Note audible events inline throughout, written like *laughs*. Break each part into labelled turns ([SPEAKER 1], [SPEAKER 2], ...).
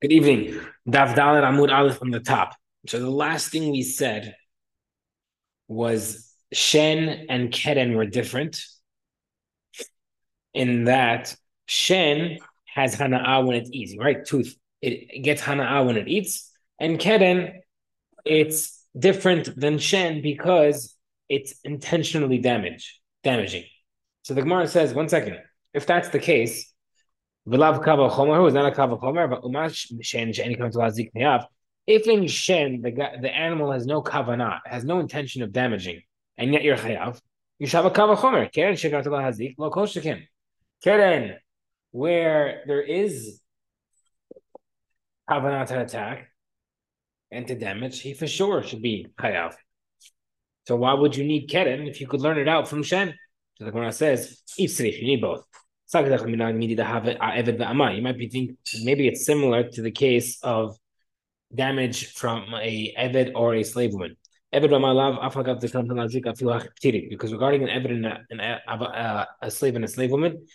[SPEAKER 1] Good evening. Daf Dalet Amud Aleph from the top. So the last thing we said was Shen and Keren were different in that Shen has Hana'ah when it's eats, right? Tooth. It gets Hana'ah when it eats. And Keren, it's different than Shen because it's intentionally damage, damaging. So the Gemara says, one second, if that's the case, V'lav kava chomer is not a kava chomer, but umash shen she'eni. If in shen the the animal has no kavanah, has no intention of damaging, and yet you're chayav, you should have a kava chomer. Keren shekav to lo kol shekin. Keren, where there is kavanah to attack and to damage, he for sure should be chayav. So why would you need keren if you could learn it out from shen? So the Gemara says, if you need both. You might be thinking maybe it's similar to the case of damage from a Eved or a slave woman. Because regarding an Eved and a, a, a slave and a slave woman,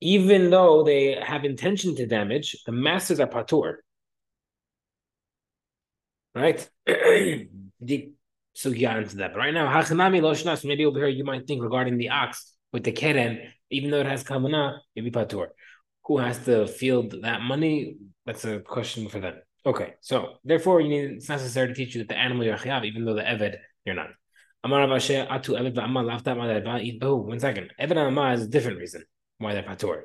[SPEAKER 1] even though they have intention to damage, the masters are patur. Right? *clears throat* Deep sugya into that. But right now, maybe over here you might think regarding the ox with the keren, even though it has kavanah, it'd be patur. Who has to field that money? That's a question for them. Okay, so therefore, you need, it's necessary to teach you that the animal you're chayav, even though the eved you're not. Amar Avashe atu eved v'amma lafta ma eat bohu. One second, eved amma is a different reason why they're patur.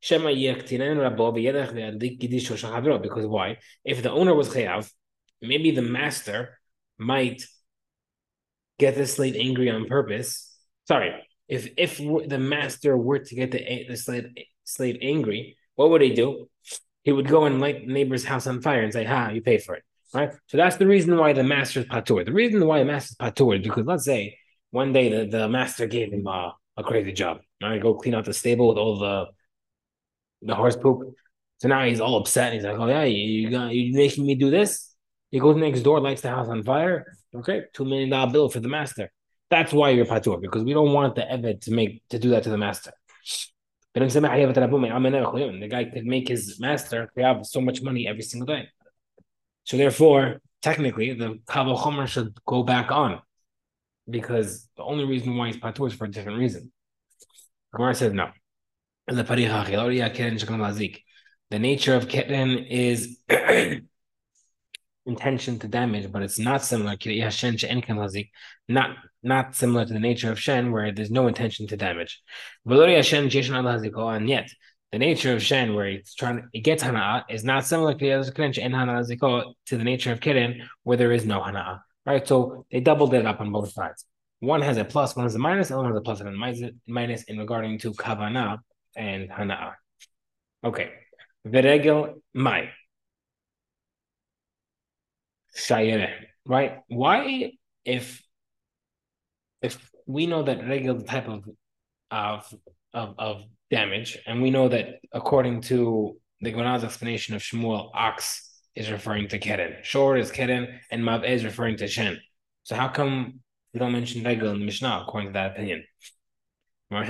[SPEAKER 1] Shema yektinen rabo b'yedach ve'adlik gidish shachavro. Because why? If the owner was chayav, maybe the master might get the slave angry on purpose. Sorry, if if the master were to get the the slave slave angry, what would he do? He would go and light the neighbor's house on fire and say, "Ha, you pay for it." Right. So that's the reason why the master's patur. The reason why the master's patur is because let's say one day the, the master gave him a, a crazy job. Right, go clean out the stable with all the the horse poop. So now he's all upset. He's like, "Oh yeah, you, you got you making me do this?" He goes next door, lights the house on fire. Okay, two million dollar bill for the master. That's why you're patur because we don't want the eved to make to do that to the master. The guy could make his master have so much money every single day. So therefore, technically, the kavah chomer should go back on because the only reason why he's patur is for a different reason. Gemara says no. The nature of keren is *clears throat* intention to damage, but it's not similar. Not not similar to the nature of Shen, where there's no intention to damage. Oh, and yet, the nature of Shen, where it's trying it gets Hana'a, is not similar to the oh, nature of Kirin, where there is no Hana'a. Right? So they doubled it up on both sides. One has a plus, one has a minus, and one has a plus and a minus in regarding to Kavana and Hana'a. Okay. Veregel Mai. Shayere. Right? Why, if if we know that regular type of of of, of damage, and we know that according to the Gemara's explanation of Shmuel, ox is referring to Keren, shor is Keren, and Mav is referring to Shen. So how come we don't mention regel in the Mishnah according to that opinion? When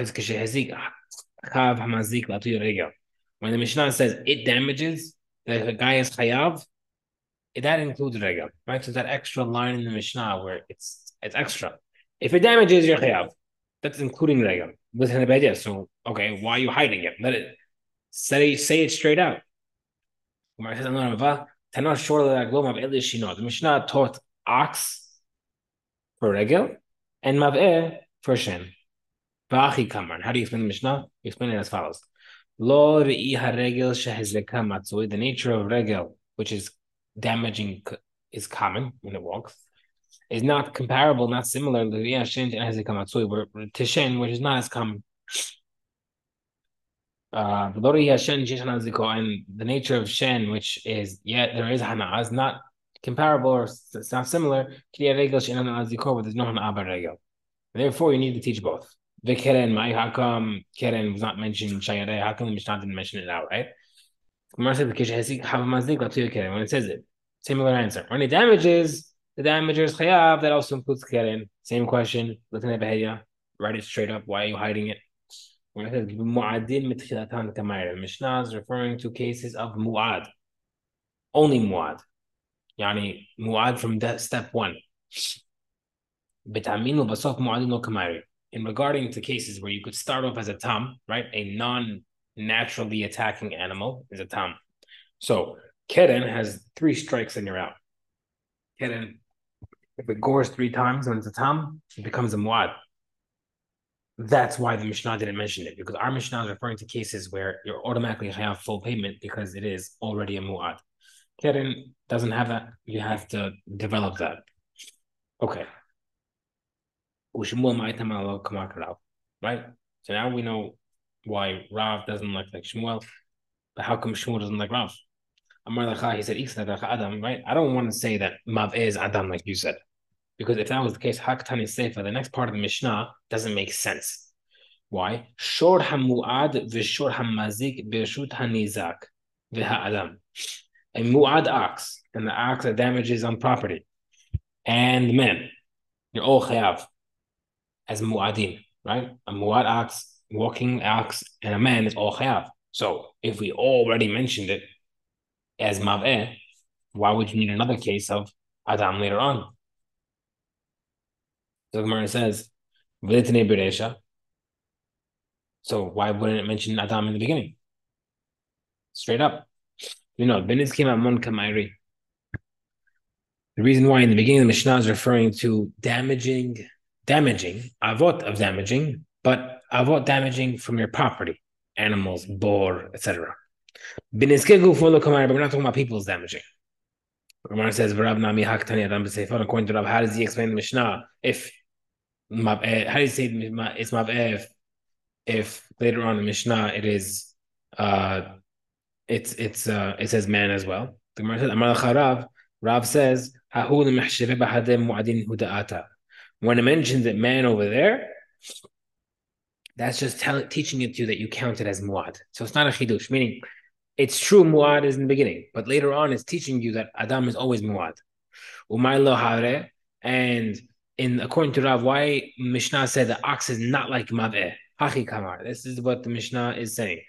[SPEAKER 1] the Mishnah says it damages, the guy is chayav, that includes regel, right? So that extra line in the Mishnah where it's it's extra. If it damages your chayav, that's including regel. So okay, why are you hiding it? Let it say say it straight out. The Mishnah taught ox for regel and mav'eh er for shen. How do you explain the Mishnah? You explain it as follows. So, the nature of regel, which is damaging, is common when it walks is not comparable, not similar to yeah, Shin and Hezek Hamatsui, where to Shin, which is not as common. Uh, and the nature of Shen, which is yeah, there is Hana, is not comparable or it's not similar there's no Hana. Therefore, you need to teach both. The Keren, my come Keren was not mentioned Shayare? How come the Mishnah didn't mention it out, right? When it says it, similar answer. When it damages, the damager is chayav. That also includes keren. Same question. Looking at behavior. Write it straight up. Why are you hiding it? When it says Mishnah is referring to cases of mu'ad. only muad. Yani muad from that step one. In regarding to cases where you could start off as a tam, right? A non-naturally attacking animal is a tam. So keren has three strikes and you're out. Keren, if it gores three times when it's a tam, it becomes a muad. That's why the Mishnah didn't mention it because our Mishnah is referring to cases where you're automatically have full payment because it is already a muad. Keren doesn't have that. You have to develop that. Okay. Right? So now we know why Rav doesn't like like Shmuel, but how come Shmuel doesn't like Rav? Amar He said, Adam, right? I don't want to say that Mav is Adam, like you said. Because if that was the case, Haktani Sefer, the next part of the Mishnah doesn't make sense. Why? Shor hamuad v'shor hamazik b'shut hanizak v'ha'adam. A muad ox, and the ox that damages on property, and men, you're all chayav as Muadim, right? A muad ox, walking ox, and a man is all chayav. So if we already mentioned it as mav'eh, why would you need another case of adam later on? The Gemara says, so why wouldn't it mention Adam in the beginning? Straight up. You know, Benis came Mon Kamairi. The reason why in the beginning the Mishnah is referring to damaging, damaging, avot of damaging, but avot damaging from your property, animals, bor, etc. But we're not talking about people's damaging. Gemara says, According to Rav, how does he explain the Mishnah? If how do you say it's mab'eh if, later on in Mishnah it is uh it's it's uh it says man as well. The Gemara says Amar Rav Rav says when it mentions that man over there, that's just tell, teaching it to you that you count it as muad. So it's not a chidush, meaning it's true muad is in the beginning, but later on it's teaching you that Adam is always muad. And in according to Rav, why Mishnah said the ox is not like maveh. Hachi kamar. This is what the Mishnah is saying.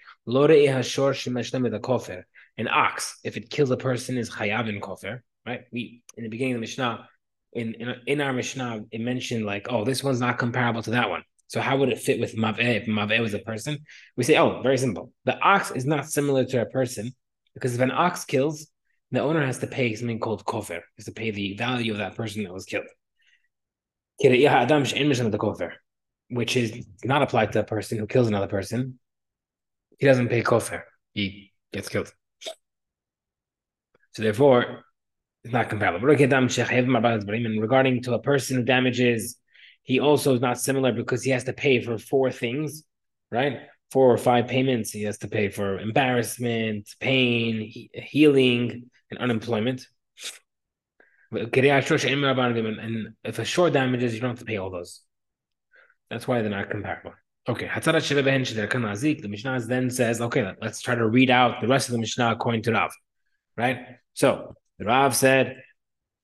[SPEAKER 1] An ox, if it kills a person, is chayav in kofer. Right? We in the beginning of the Mishnah, in, in in our Mishnah, it mentioned like, oh, this one's not comparable to that one. So how would it fit with maveh if maveh was a person? We say, oh, very simple. The ox is not similar to a person because if an ox kills, the owner has to pay something called kofer, has to pay the value of that person that was killed which is not applied to a person who kills another person. He doesn't pay kofar. He gets killed. So therefore, it's not comparable. Regarding to a person who damages, he also is not similar because he has to pay for four things, right? Four or five payments. He has to pay for embarrassment, pain, healing, and unemployment. And if a shor damages, you don't have to pay all those. That's why they're not comparable. Okay, the Mishnah then says, okay, let's try to read out the rest of the Mishnah according to Rav, right? So Rav said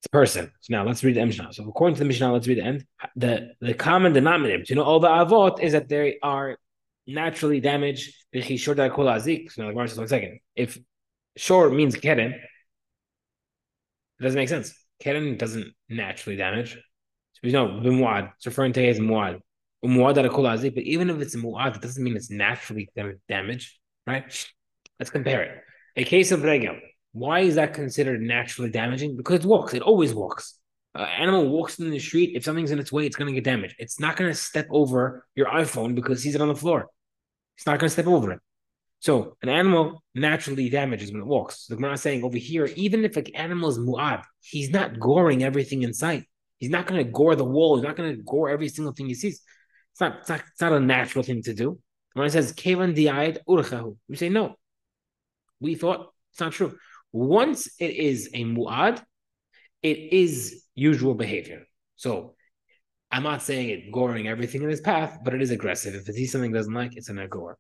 [SPEAKER 1] it's a person. So now let's read the Mishnah. So according to the Mishnah, let's read the end. The the common denominator you know all the avot is that they are naturally damaged. So now the says one second. If shor means keren, it doesn't make sense. Keren doesn't naturally damage. So we know b'muad. It's referring to as muad. Muad but even if it's muad, it doesn't mean it's naturally damaged, right? Let's compare it. A case of regel. Why is that considered naturally damaging? Because it walks. It always walks. An animal walks in the street. If something's in its way, it's going to get damaged. It's not going to step over your iPhone because he's it on the floor. It's not going to step over it. So an animal naturally damages when it walks. So Gemara is saying over here, even if an animal is mu'ad, he's not goring everything in sight. He's not going to gore the wall. He's not going to gore every single thing he sees. It's not, it's not, it's not a natural thing to do. When it says kevan we say no. We thought it's not true. Once it is a mu'ad, it is usual behavior. So I'm not saying it goring everything in his path, but it is aggressive. If it sees something doesn't like, it's an agor.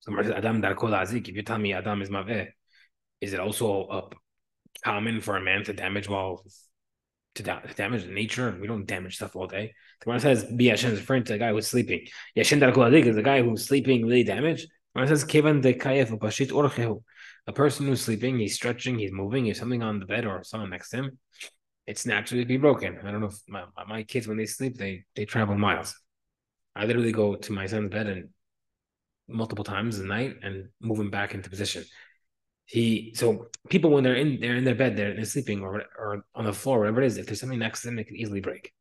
[SPEAKER 1] Somebody says Adam azik. If you tell me Adam is maveh, is it also uh, common for a man to damage while to, da- to damage nature? We don't damage stuff all day. The one says Biyashin is referring to the guy who's sleeping. Yashin darkol azik is the guy who's sleeping really damaged. When it says Kevan de Kayef Pashit Orchehu, a person who's sleeping, he's stretching, he's moving, he's something on the bed or someone next to him, it's naturally be broken. I don't know if my, my kids when they sleep, they they travel miles. I literally go to my son's bed and multiple times a night and move him back into position. He so people when they're in they're in their bed, they're, they're sleeping or or on the floor, whatever it is, if there's something next to them, it can easily break.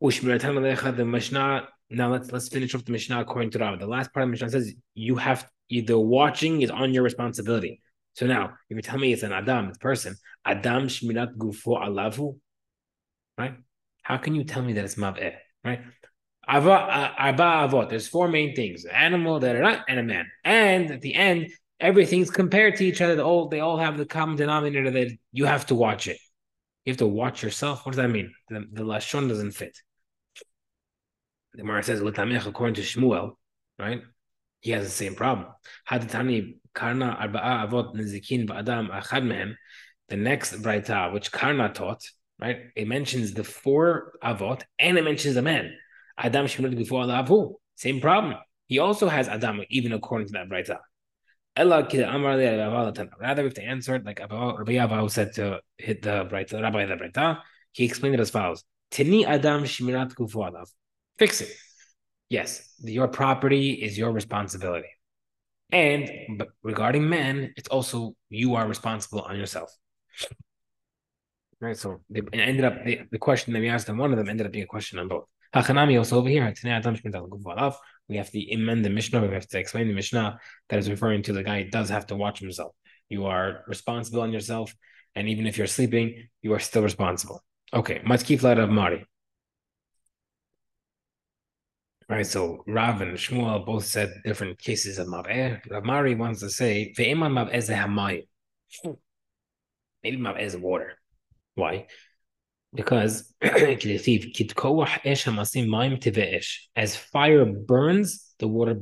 [SPEAKER 1] The Mishnah. Now let's let's finish off the Mishnah according to Rav. The last part of the Mishnah says you have the watching is on your responsibility. So now, if you tell me it's an Adam, it's person, Adam Shmirat Gufo Alavu, right? How can you tell me that it's Mav'eh, right? Ava, uh, Avot, there's four main things animal, that are not, and a man. And at the end, everything's compared to each other. They all, they all have the common denominator that you have to watch it. You have to watch yourself. What does that mean? The, the Lashon doesn't fit. The Gemara says, according to Shmuel, right? He has the same problem. Hadatani Karna Arba'a Avot Achad Mehem. The next Braita, which Karna taught, right? It mentions the four Avot and it mentions a man. Adam Shemud before Avu. Same problem. He also has Adam, even according to that Braita. Rather, we have to answer it like Rabbi Abahu said to hit the Braita, Rabbi the Braita, he explained it as follows: Tini Adam Shmirat Gufu Fix it. Yes, your property is your responsibility. And regarding men, it's also you are responsible on yourself. Right. So they ended up the, the question that we asked on one of them ended up being a question on both. Hachanami also over here. We have to amend the Mishnah. We have to explain the Mishnah that is referring to the guy does have to watch himself. You are responsible on yourself, and even if you're sleeping, you are still responsible. Okay, Matkifla of Mari. Right, so Rav and Shmuel both said different cases of Mav'eh. Rav Mari wants to say, Ve'eman Mav'eh Hamayim. Hmm. Maybe Mav'eh is water. Why? Because *clears throat* as fire burns, the water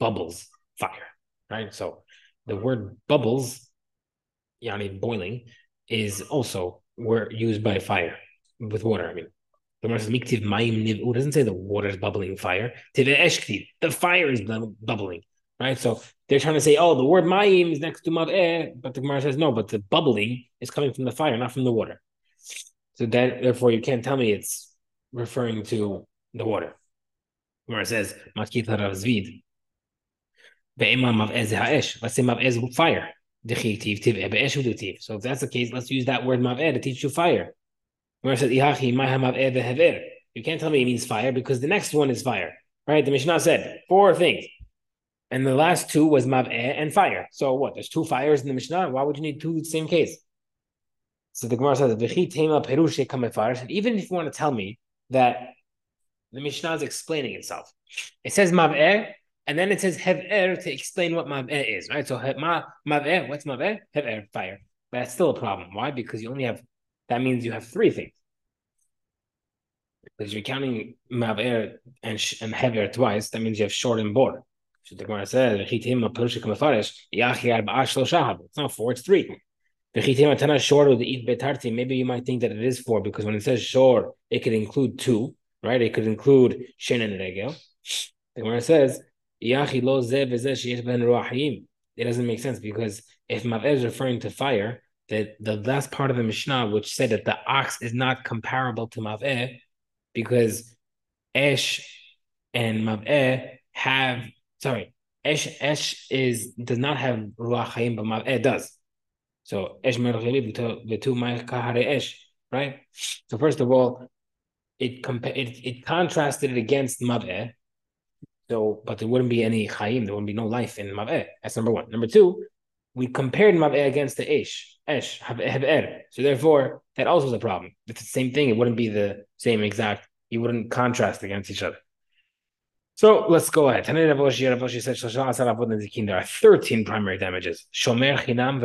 [SPEAKER 1] bubbles fire. Right? So the word bubbles, yani boiling, is also word used by fire with water. I mean, Gemara says, Miktiv Mayim Nivu doesn't say the water is bubbling fire. The fire is bubbling. Right? So they're trying to say, oh, the word Mayim is next to Mav'eh, but the Gemara says, no, but the bubbling is coming from the fire, not from the water. So that therefore you can't tell me it's referring to the water. Gemara says, Matkit Rav Zvid. Let's say Mav'eh is fire. Eh, so if that's the case, let's use that word Mav'eh to teach you fire. You can't tell me it means fire because the next one is fire. Right? The Mishnah said four things. And the last two was mav'eh and fire. So what? There's two fires in the Mishnah. Why would you need two same case? So the Gemara says, even if you want to tell me that the Mishnah is explaining itself, it says mav'eh, and then it says hev'er to explain what mav'eh is, right? So mav'eh, what's mav'eh? Hev'er, fire. But that's still a problem. Why? Because you only have that means you have three things. Because you're counting Mav'er and, and Hever twice, that means you have shor and bor. So the Gemara says, it's not four, it's three. Maybe you might think that it is four because when it says shor, it could include two, right? It could include shen and regel. The Gemara says, it doesn't make sense because if Mav'er is referring to fire, that the last part of the Mishnah, which said that the ox is not comparable to Mav'eh, because Esh and Mav'eh have, sorry, Esh Esh is does not have Ruach Chaim, but Mav'eh does. So Esh Esh, right? So first of all, it compa- it, it contrasted it against Mav'eh. So, but there wouldn't be any Chaim, there wouldn't be no life in Mav'eh. That's number one. Number two, we compared Mav'eh against the Esh, Esh, Hever. So therefore, that also is a problem. It's the same thing. It wouldn't be the same exact. You wouldn't contrast against each other. So let's go ahead. There are 13 primary damages. Shomer chinam.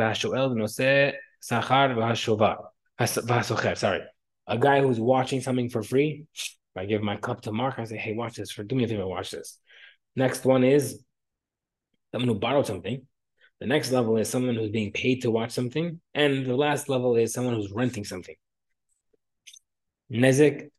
[SPEAKER 1] Sorry. A guy who's watching something for free. I give my cup to Mark. I say, hey, watch this. For Do me a favor, watch this. Next one is someone who borrowed something the next level is someone who's being paid to watch something. And the last level is someone who's renting something. Nezik,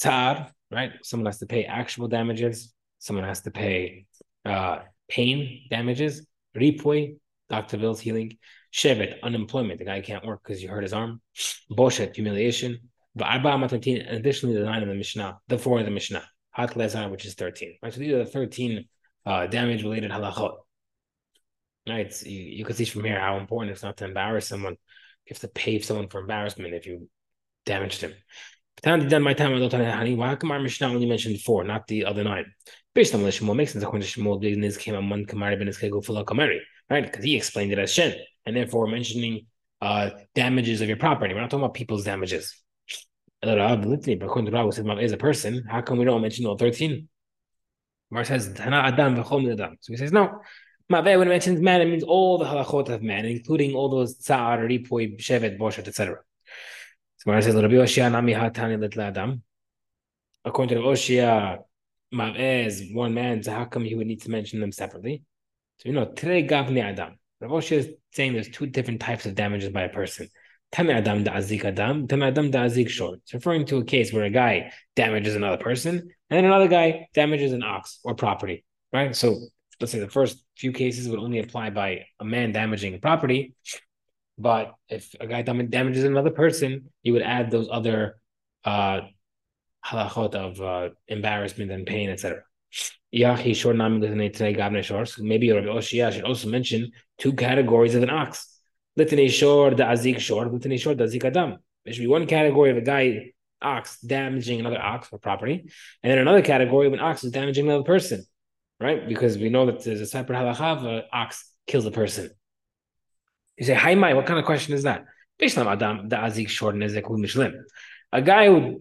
[SPEAKER 1] tar, right? Someone has to pay actual damages. Someone has to pay uh, pain damages, ripui, Dr. Bill's healing, shevet, unemployment, the guy can't work because you hurt his arm, boshet, humiliation, additionally the nine of the Mishnah, the four of the Mishnah, hat lezar, which is 13. Right, so these are the 13 uh, damage related halachot. Right, so you, you can see from here how important it's not to embarrass someone. You have to pay someone for embarrassment if you damaged him. done my time. Why come our Mishnah only mentioned four, not the other nine? Based on what makes sense. Came kamari kamari, right? Because he explained it as shen, and therefore mentioning uh, damages of your property. We're not talking about people's damages. But is a person. How come we don't mention all thirteen? Mar says adam adam. So he says no. Ma'aveh, when it mentions man, it means all the halachot of man, including all those tsar, ripoy, shevet, boshet, etc. So Mar says, Rabbi Oshia nami hatani lit adam. According to the Oshia, Ma'aveh is one man, so how come he would need to mention them separately? So you know, today gavni adam. Rav Oshia is saying there's two different types of damages by a person. Tame adam da da'azik adam, tame adam da da'azik short. It's referring to a case where a guy damages another person, and then another guy damages an ox or property, right? So let's say the first few cases would only apply by a man damaging property, but if a guy damages another person, you would add those other uh, halachot of uh, embarrassment and pain, etc. Yahi short So maybe Rabbi Oshia should also mention two categories of an ox. Litany short, the azik short, litany short, the azik adam. There should be one category of a guy ox damaging another ox or property, and then another category of an ox is damaging another person right? Because we know that there's a separate halacha of an ox kills a person. You say, Hi, Mai, what kind of question is that? A guy who,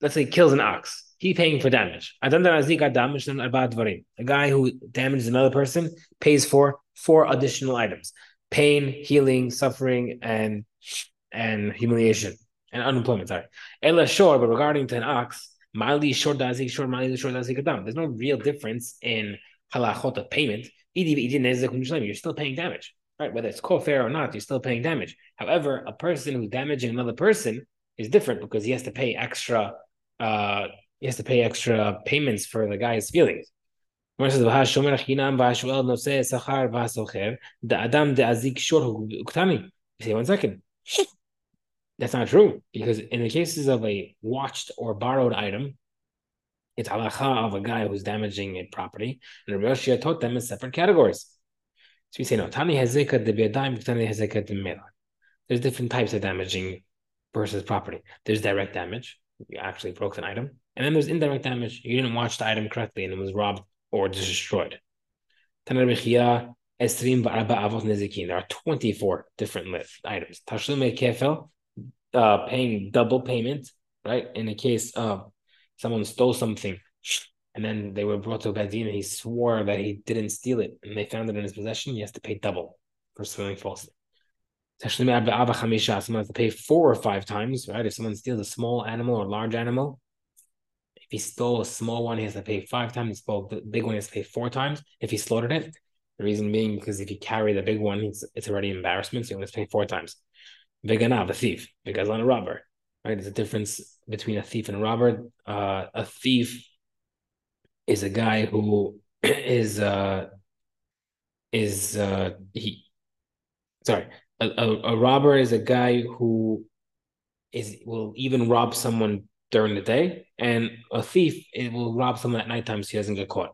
[SPEAKER 1] let's say, kills an ox, he paying for damage. A guy who damages another person pays for four additional items pain, healing, suffering, and and humiliation and unemployment. Sorry. Ella short, but regarding to an ox, Mali short short mali short. There's no real difference in halachot of payment. You're still paying damage, right? Whether it's kofar or not, you're still paying damage. However, a person who's damaging another person is different because he has to pay extra. Uh, he has to pay extra payments for the guy's feelings. Say one second. *laughs* That's not true because in the cases of a watched or borrowed item, it's halacha of a guy who's damaging a property, and Rabbi Yoshia taught them in separate categories. So we say no, tani hezeka de be'adayim, tani hezeka de There's different types of damaging versus property. There's direct damage, you actually broke an item, and then there's indirect damage, you didn't watch the item correctly and it was robbed or destroyed. There are 24 different items. Tashlume kefel, uh, paying double payment, right? In the case of someone stole something and then they were brought to Bedin and he swore that he didn't steal it and they found it in his possession, he has to pay double for swearing falsely. Someone has to pay four or five times, right? If someone steals a small animal or large animal, if he stole a small one, he has to pay five times. He stole the big one, he has to pay four times if he slaughtered it. The reason being because if you carry the big one, it's, it's already embarrassment, so you to pay four times. Veganav, a thief, Vegazlan, a robber. Right? There's a difference between a thief and a robber. Uh, a thief is a guy who *clears throat* is uh, is uh, he. Sorry, a, a, a robber is a guy who is will even rob someone during the day, and a thief it will rob someone at nighttime so he doesn't get caught.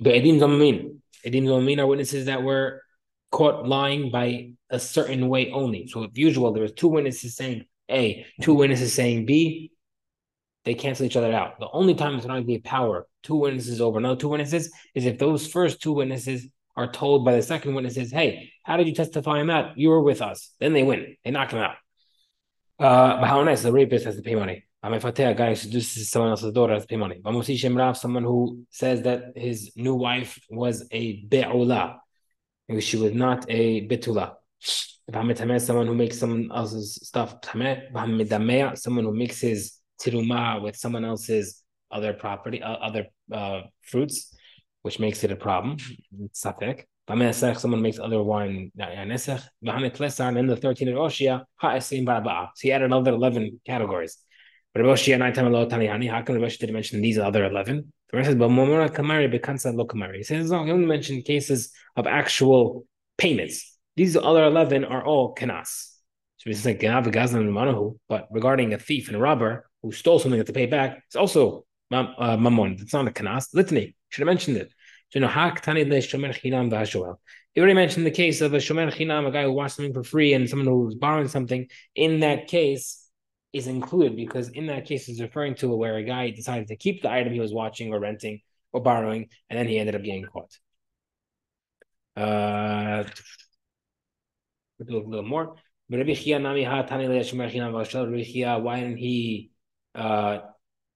[SPEAKER 1] But edim zamamin, edim zamamin are witnesses that were caught lying by a certain way only. So if usual, there was two witnesses saying A, two witnesses saying B, they cancel each other out. The only time it's going to be power, two witnesses over another two witnesses, is if those first two witnesses are told by the second witnesses, hey, how did you testify on that? You were with us. Then they win. They knock them out. Uh, but how nice the rapist has to pay money. I'm a guy who seduces someone else's daughter has to pay money. Someone who says that his new wife was a be'ula, she was not a betula. Someone who makes someone else's stuff someone who mixes tiruma with someone else's other property, uh, other uh, fruits, which makes it a problem. Someone makes other wine. And the 13 of Oshia, so he added another 11 categories. But Rashi and Aitam Lo Tanihani, how come Rashi didn't mention these other 11? The rest says, but Momona Kamari Bekansa Lo. He says, no, he only mentioned cases of actual payments. These other 11 are all Kanas. So it's like Ganav Gazlan and but regarding a thief and a robber who stole something to pay back, it's also uh, Mammon. It's not a Kanas. Litany. Should have mentioned it. So, you know, Hak Tani Le Shomer Chinam Vashoel. He already mentioned the case of a Shomer Chinam, a guy who watched something for free, and someone who was borrowing something. In that case, is included because in that case is referring to where a guy decided to keep the item he was watching or renting or borrowing, and then he ended up getting caught. Uh, we'll do a little more. Why didn't he, uh,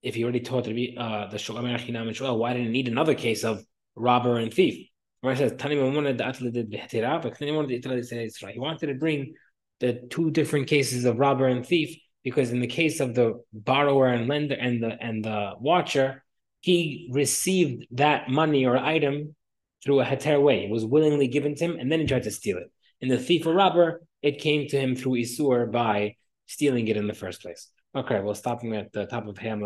[SPEAKER 1] if he already taught uh, the Shomer and why didn't he need another case of robber and thief? He wanted to bring the two different cases of robber and thief because in the case of the borrower and lender and the and the watcher, he received that money or item through a heter way. It was willingly given to him, and then he tried to steal it. In the thief or robber, it came to him through isur by stealing it in the first place. Okay, we'll stop at the top of Ham